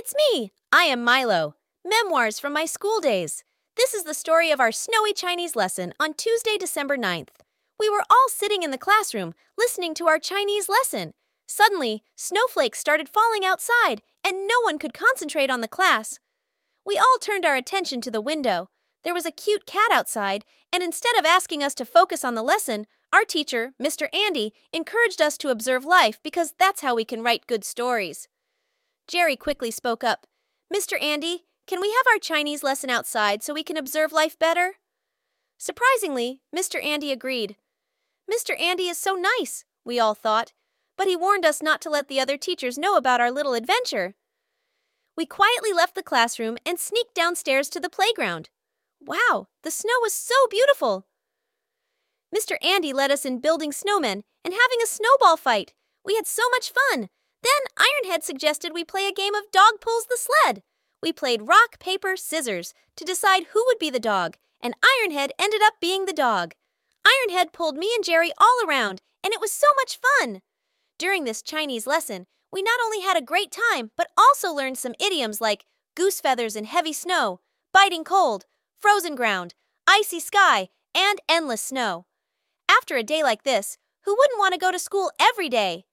It's me. I am Milo. Memoirs from my school days. This is the story of our snowy Chinese lesson on Tuesday, December 9th. We were all sitting in the classroom listening to our Chinese lesson. Suddenly, snowflakes started falling outside, and no one could concentrate on the class. We all turned our attention to the window. There was a cute cat outside, and instead of asking us to focus on the lesson, our teacher, Mr. Andy, encouraged us to observe life because that's how we can write good stories. Jerry quickly spoke up. Mr. Andy, can we have our Chinese lesson outside so we can observe life better? Surprisingly, Mr. Andy agreed. Mr. Andy is so nice, we all thought, but he warned us not to let the other teachers know about our little adventure. We quietly left the classroom and sneaked downstairs to the playground. Wow, the snow was so beautiful! Mr. Andy led us in building snowmen and having a snowball fight. We had so much fun. Then Ironhead suggested we play a game of Dog Pulls the Sled. We played rock, paper, scissors to decide who would be the dog, and Ironhead ended up being the dog. Ironhead pulled me and Jerry all around, and it was so much fun. During this Chinese lesson, we not only had a great time, but also learned some idioms like goose feathers and heavy snow, biting cold, frozen ground, icy sky, and endless snow. After a day like this, who wouldn't want to go to school every day?